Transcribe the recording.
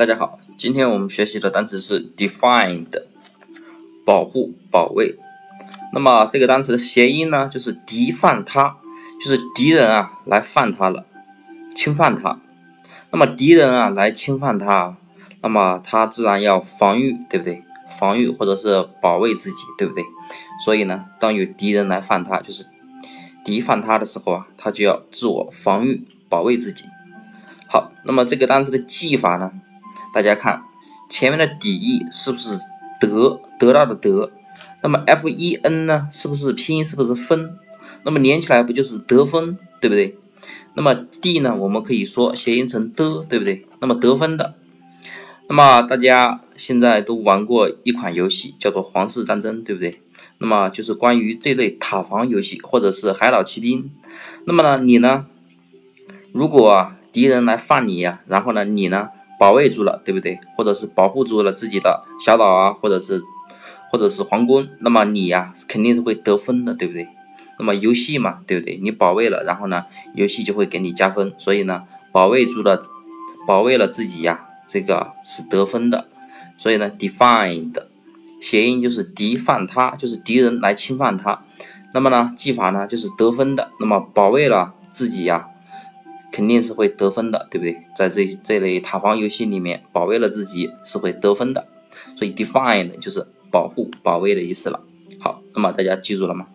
大家好，今天我们学习的单词是 defend，保护、保卫。那么这个单词的谐音呢，就是敌犯他，就是敌人啊来犯他了，侵犯他。那么敌人啊来侵犯他，那么他自然要防御，对不对？防御或者是保卫自己，对不对？所以呢，当有敌人来犯他，就是敌犯他的时候啊，他就要自我防御，保卫自己。好，那么这个单词的记法呢？大家看前面的底是不是得得到的得？那么 f e n 呢？是不是拼音？是不是分？那么连起来不就是得分，对不对？那么 d 呢？我们可以说谐音成的，对不对？那么得分的。那么大家现在都玩过一款游戏，叫做《皇室战争》，对不对？那么就是关于这类塔防游戏，或者是海岛奇兵。那么呢，你呢？如果敌人来犯你呀，然后呢，你呢？保卫住了，对不对？或者是保护住了自己的小岛啊，或者是或者是皇宫，那么你呀肯定是会得分的，对不对？那么游戏嘛，对不对？你保卫了，然后呢，游戏就会给你加分，所以呢，保卫住了，保卫了自己呀，这个是得分的。所以呢，defend 谐音就是敌犯他，就是敌人来侵犯他。那么呢，记法呢就是得分的。那么保卫了自己呀。肯定是会得分的，对不对？在这这类塔防游戏里面，保卫了自己是会得分的，所以 defend 就是保护、保卫的意思了。好，那么大家记住了吗？